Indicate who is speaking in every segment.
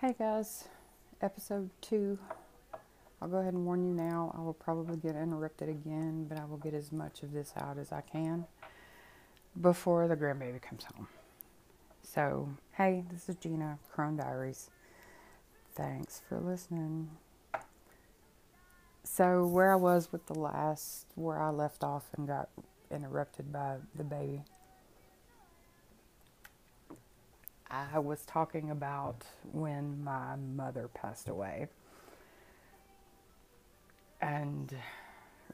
Speaker 1: Hey guys, episode two. I'll go ahead and warn you now. I will probably get interrupted again, but I will get as much of this out as I can before the grandbaby comes home. So, hey, this is Gina, Crone Diaries. Thanks for listening. So, where I was with the last, where I left off and got interrupted by the baby. I was talking about when my mother passed away and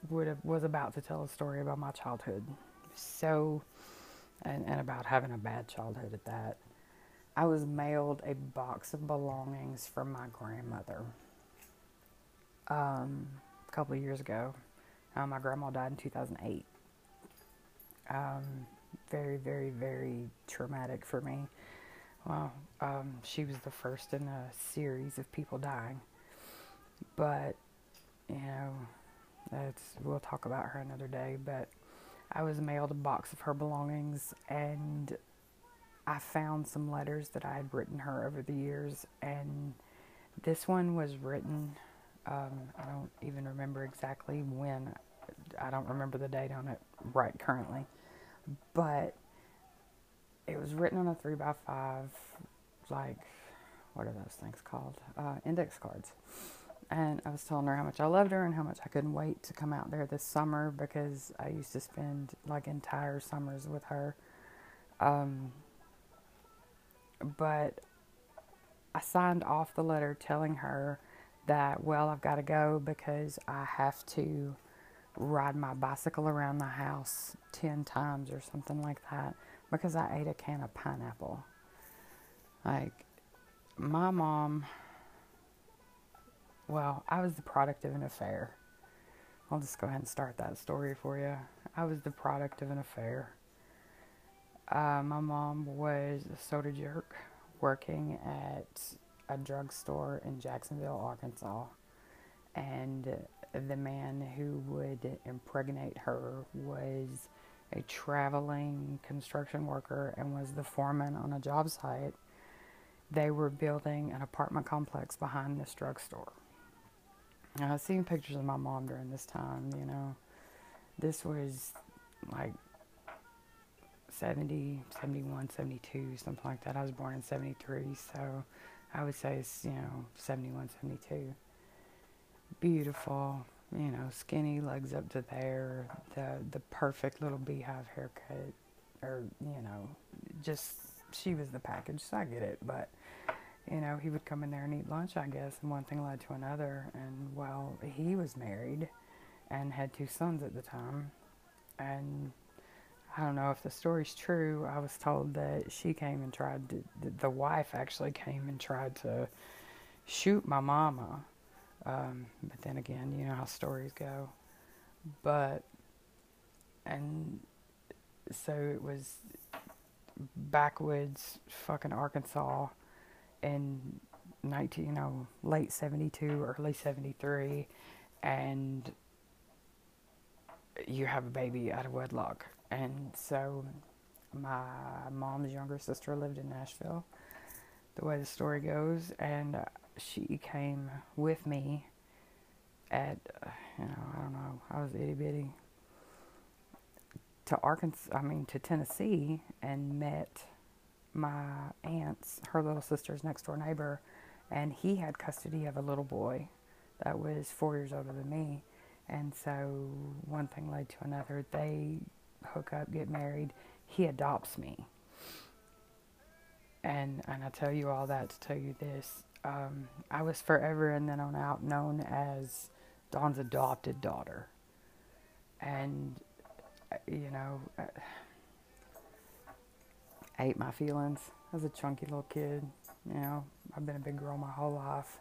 Speaker 1: would have, was about to tell a story about my childhood. So, and, and about having a bad childhood at that. I was mailed a box of belongings from my grandmother um, a couple of years ago. Uh, my grandma died in 2008. Um, very, very, very traumatic for me well, um, she was the first in a series of people dying. But, you know, that's we'll talk about her another day. But I was mailed a box of her belongings, and I found some letters that I had written her over the years, and this one was written. Um, I don't even remember exactly when. I don't remember the date on it right currently, but it was written on a three by five, like, what are those things called? Uh, index cards. And I was telling her how much I loved her and how much I couldn't wait to come out there this summer because I used to spend like entire summers with her. Um, but I signed off the letter telling her that, well, I've got to go because I have to ride my bicycle around the house 10 times or something like that because I ate a can of pineapple. Like, my mom, well, I was the product of an affair. I'll just go ahead and start that story for you. I was the product of an affair. Uh, my mom was a soda jerk working at a drugstore in Jacksonville, Arkansas. And the man who would impregnate her was a traveling construction worker and was the foreman on a job site. They were building an apartment complex behind this drugstore. I've seen pictures of my mom during this time, you know. This was like 70, 71, 72, something like that. I was born in 73, so I would say it's, you know, 71, 72. Beautiful, you know, skinny legs up to there, the the perfect little beehive haircut, or you know, just she was the package. So I get it, but you know, he would come in there and eat lunch, I guess, and one thing led to another. And well, he was married and had two sons at the time, and I don't know if the story's true. I was told that she came and tried to, the wife actually came and tried to shoot my mama um, but then again, you know how stories go. But, and so it was backwoods, fucking Arkansas in 19, you know, late 72, early 73. And you have a baby out of wedlock. And so my mom's younger sister lived in Nashville, the way the story goes. And she came with me at, you know, I don't know, I was itty bitty, to Arkansas, I mean, to Tennessee and met my aunt's, her little sister's next door neighbor, and he had custody of a little boy that was four years older than me. And so one thing led to another. They hook up, get married. He adopts me. And and I tell you all that to tell you this um, I was forever and then on out known as Dawn's adopted daughter. And, uh, you know, I uh, ate my feelings. I was a chunky little kid. You know, I've been a big girl my whole life.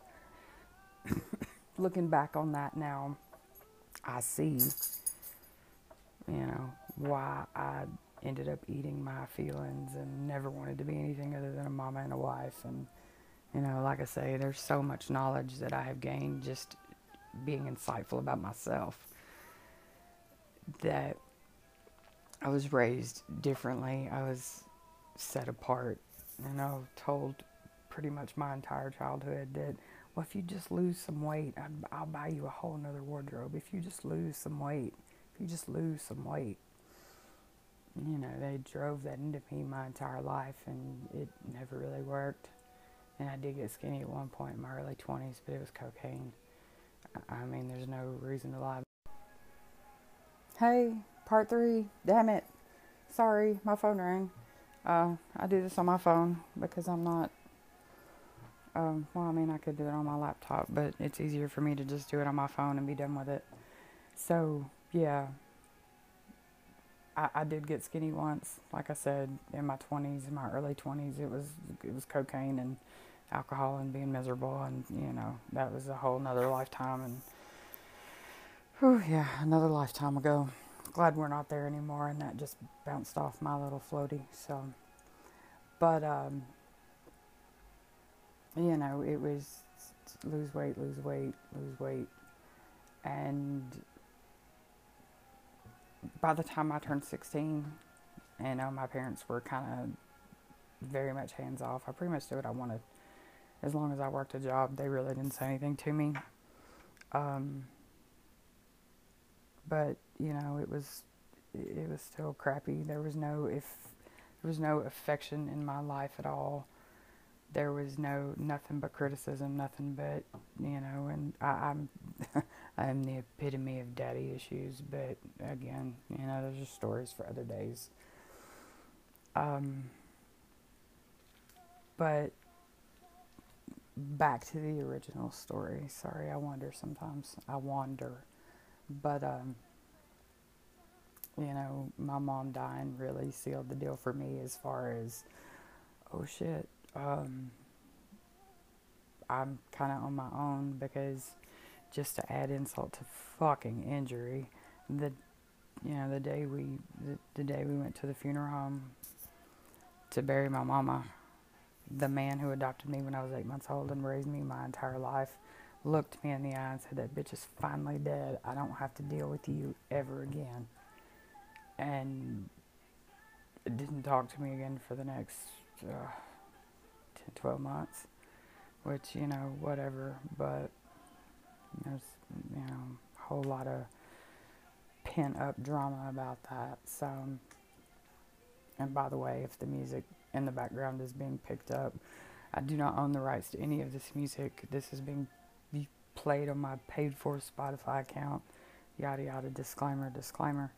Speaker 1: Looking back on that now, I see, you know, why I ended up eating my feelings and never wanted to be anything other than a mama and a wife. And, you know, like I say, there's so much knowledge that I have gained just being insightful about myself that I was raised differently. I was set apart, you know, told pretty much my entire childhood that, well, if you just lose some weight, i will buy you a whole nother wardrobe. If you just lose some weight, if you just lose some weight. You know, they drove that into me my entire life, and it never really worked. And I did get skinny at one point in my early 20s, but it was cocaine. I mean, there's no reason to lie. Hey, part three. Damn it. Sorry, my phone rang. Uh, I do this on my phone because I'm not. Um, well, I mean, I could do it on my laptop, but it's easier for me to just do it on my phone and be done with it. So, yeah. I, I did get skinny once. Like I said, in my 20s, in my early 20s, it was it was cocaine and alcohol and being miserable, and you know that was a whole another lifetime. And whew, yeah, another lifetime ago glad we're not there anymore, and that just bounced off my little floaty. So, but um, you know, it was lose weight, lose weight, lose weight, and by the time I turned 16, you know, my parents were kind of very much hands off. I pretty much did what I wanted. As long as I worked a job, they really didn't say anything to me. Um, but you know, it was it was still crappy. There was no if there was no affection in my life at all. There was no nothing but criticism, nothing but you know, and I, I'm I'm the epitome of daddy issues. But again, you know, those are stories for other days. Um, but back to the original story. Sorry, I wander sometimes. I wander. But, um, you know, my mom dying really sealed the deal for me as far as, oh shit, um, I'm kind of on my own because just to add insult to fucking injury, the, you know, the day we, the, the day we went to the funeral home to bury my mama, the man who adopted me when I was eight months old and raised me my entire life looked me in the eye and said, That bitch is finally dead. I don't have to deal with you ever again. And didn't talk to me again for the next uh, 10, 12 months, which, you know, whatever. But there's, you know, a whole lot of pent up drama about that. So, and by the way, if the music in the background is being picked up, I do not own the rights to any of this music. This is being played on my paid for Spotify account. Yada yada, disclaimer, disclaimer.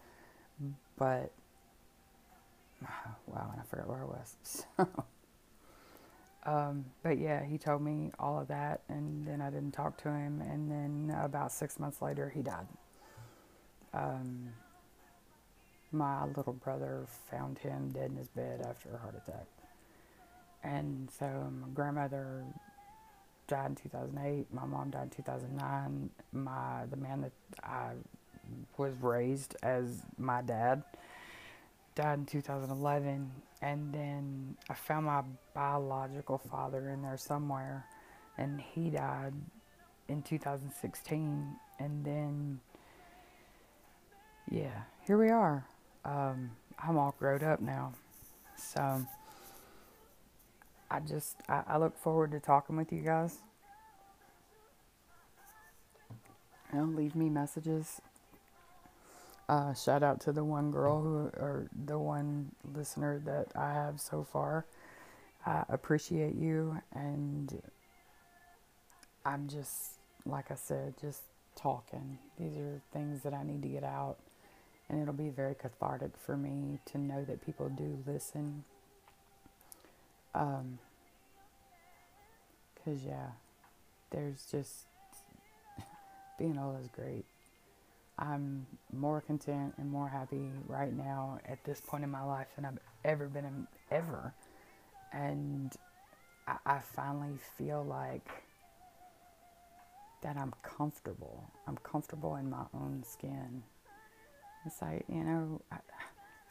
Speaker 1: But, wow, and I forgot where I was. So, um, but yeah, he told me all of that, and then I didn't talk to him, and then about six months later, he died. Um, my little brother found him dead in his bed after a heart attack. And so my grandmother died in 2008. My mom died in 2009. My the man that I was raised as my dad died in 2011, and then I found my biological father in there somewhere, and he died in 2016, and then yeah, here we are. Um, I'm all grown up now, so. I just I, I look forward to talking with you guys. You know, leave me messages. Uh, shout out to the one girl who or the one listener that I have so far. I appreciate you and I'm just like I said, just talking. These are things that I need to get out and it'll be very cathartic for me to know that people do listen um, cause yeah, there's just being old is great. I'm more content and more happy right now at this point in my life than I've ever been in, ever. And I, I finally feel like that I'm comfortable. I'm comfortable in my own skin. It's like, you know, I,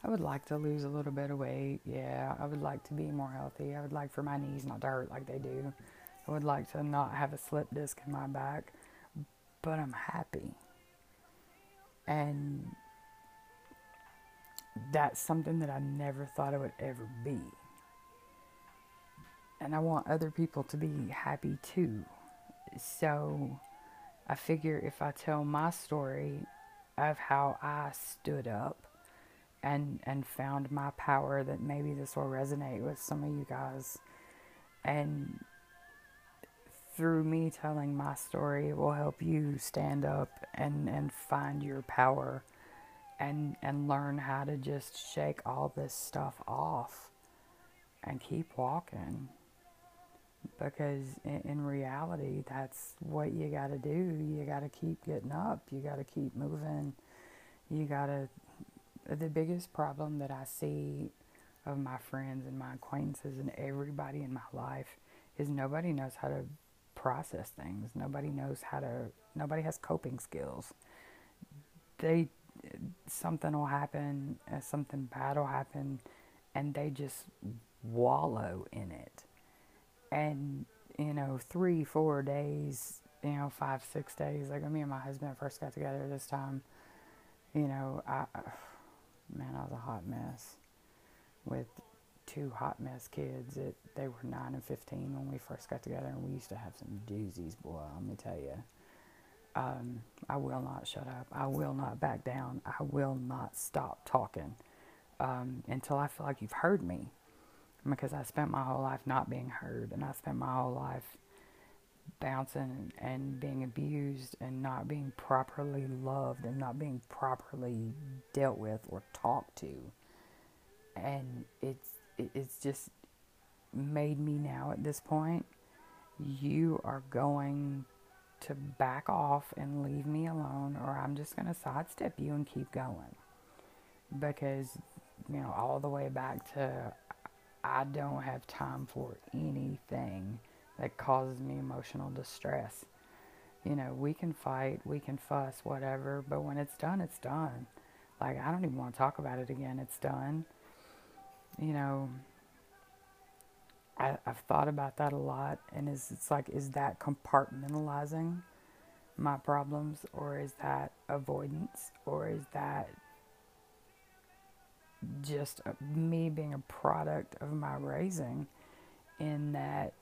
Speaker 1: I would like to lose a little bit of weight. Yeah, I would like to be more healthy. I would like for my knees not to hurt like they do. I would like to not have a slip disc in my back. But I'm happy. And that's something that I never thought I would ever be. and I want other people to be happy too. So I figure if I tell my story of how I stood up and and found my power that maybe this will resonate with some of you guys and through me telling my story will help you stand up and and find your power and and learn how to just shake all this stuff off and keep walking. Because in, in reality that's what you got to do. You got to keep getting up. You got to keep moving. You got to the biggest problem that i see of my friends and my acquaintances and everybody in my life is nobody knows how to process things. Nobody knows how to nobody has coping skills. They something will happen uh, something bad will happen and they just wallow in it. And you know three four days you know five six days like me and my husband first got together this time you know i man i was a hot mess with two hot mess kids they were 9 and 15 when we first got together and we used to have some doozies boy let me tell you um, i will not shut up. I will not back down. I will not stop talking um, until i feel like you've heard me because I spent my whole life not being heard, and I spent my whole life bouncing and being abused and not being properly loved and not being properly dealt with or talked to. And it's it's just made me now at this point you are going to back off and leave me alone or I'm just going to sidestep you and keep going. Because you know all the way back to I don't have time for anything that causes me emotional distress. You know, we can fight, we can fuss, whatever, but when it's done, it's done. Like, I don't even want to talk about it again. It's done. You know, I, have thought about that a lot, and is it's like, is that compartmentalizing my problems, or is that avoidance, or is that just uh, me being a product of my raising in that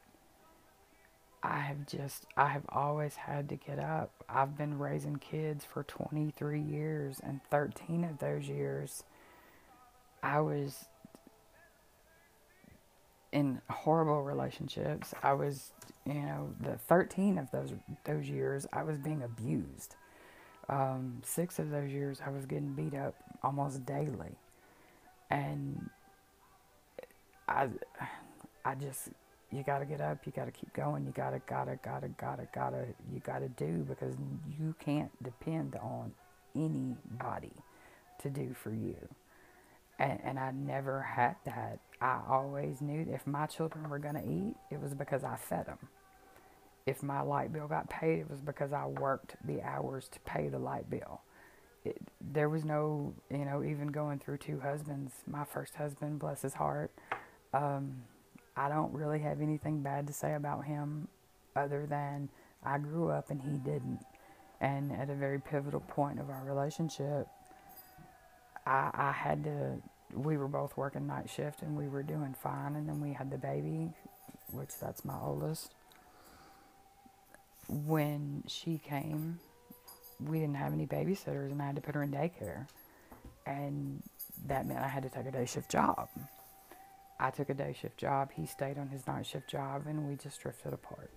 Speaker 1: I have just, I have always had to get up. I've been raising kids for 23 years, and 13 of those years, I was in horrible relationships. I was, you know, the 13 of those those years, I was being abused. Um, six of those years, I was getting beat up almost daily and I, I just you got to get up, you got to keep going, you got to, gotta, gotta, gotta, gotta, you got to do because you can't depend on anybody to do for you. And, and I never had that. I always knew if my children were going to eat, it was because I fed them. If my light bill got paid, it was because I worked the hours to pay the light bill it, there was no, you know, even going through two husbands. My first husband, bless his heart, um, I don't really have anything bad to say about him other than I grew up and he didn't. And at a very pivotal point of our relationship, I, I had to, we were both working night shift and we were doing fine. And then we had the baby, which that's my oldest. When she came, we didn't have any babysitters and I had to put her in daycare. And that meant I had to take a day shift job. I took a day shift job. He stayed on his night shift job, and we just drifted apart.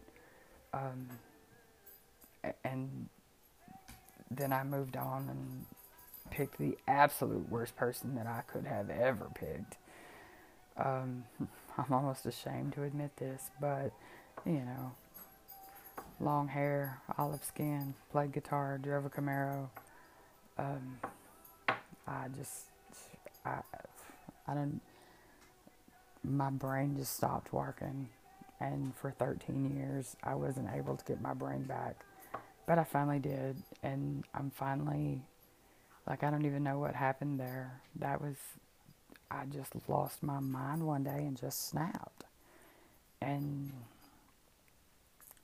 Speaker 1: Um, and then I moved on and picked the absolute worst person that I could have ever picked. Um, I'm almost ashamed to admit this, but you know, long hair, olive skin, played guitar, drove a Camaro. Um, I just, I, I don't, my brain just stopped working. And for 13 years, I wasn't able to get my brain back. But I finally did. And I'm finally, like, I don't even know what happened there. That was, I just lost my mind one day and just snapped. And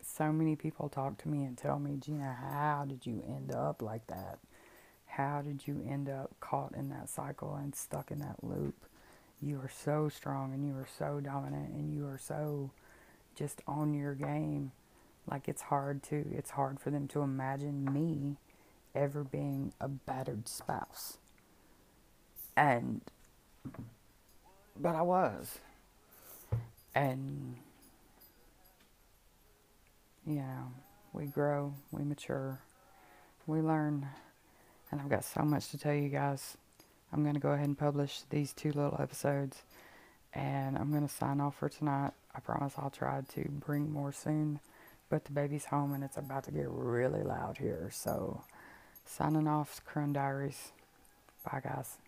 Speaker 1: so many people talk to me and tell me, Gina, how did you end up like that? How did you end up caught in that cycle and stuck in that loop? You are so strong and you are so dominant and you are so just on your game. Like it's hard to it's hard for them to imagine me ever being a battered spouse. And but I was. And you know, we grow, we mature, we learn. And I've got so much to tell you guys. I'm going to go ahead and publish these two little episodes. And I'm going to sign off for tonight. I promise I'll try to bring more soon. But the baby's home and it's about to get really loud here. So, signing off, Crone Diaries. Bye, guys.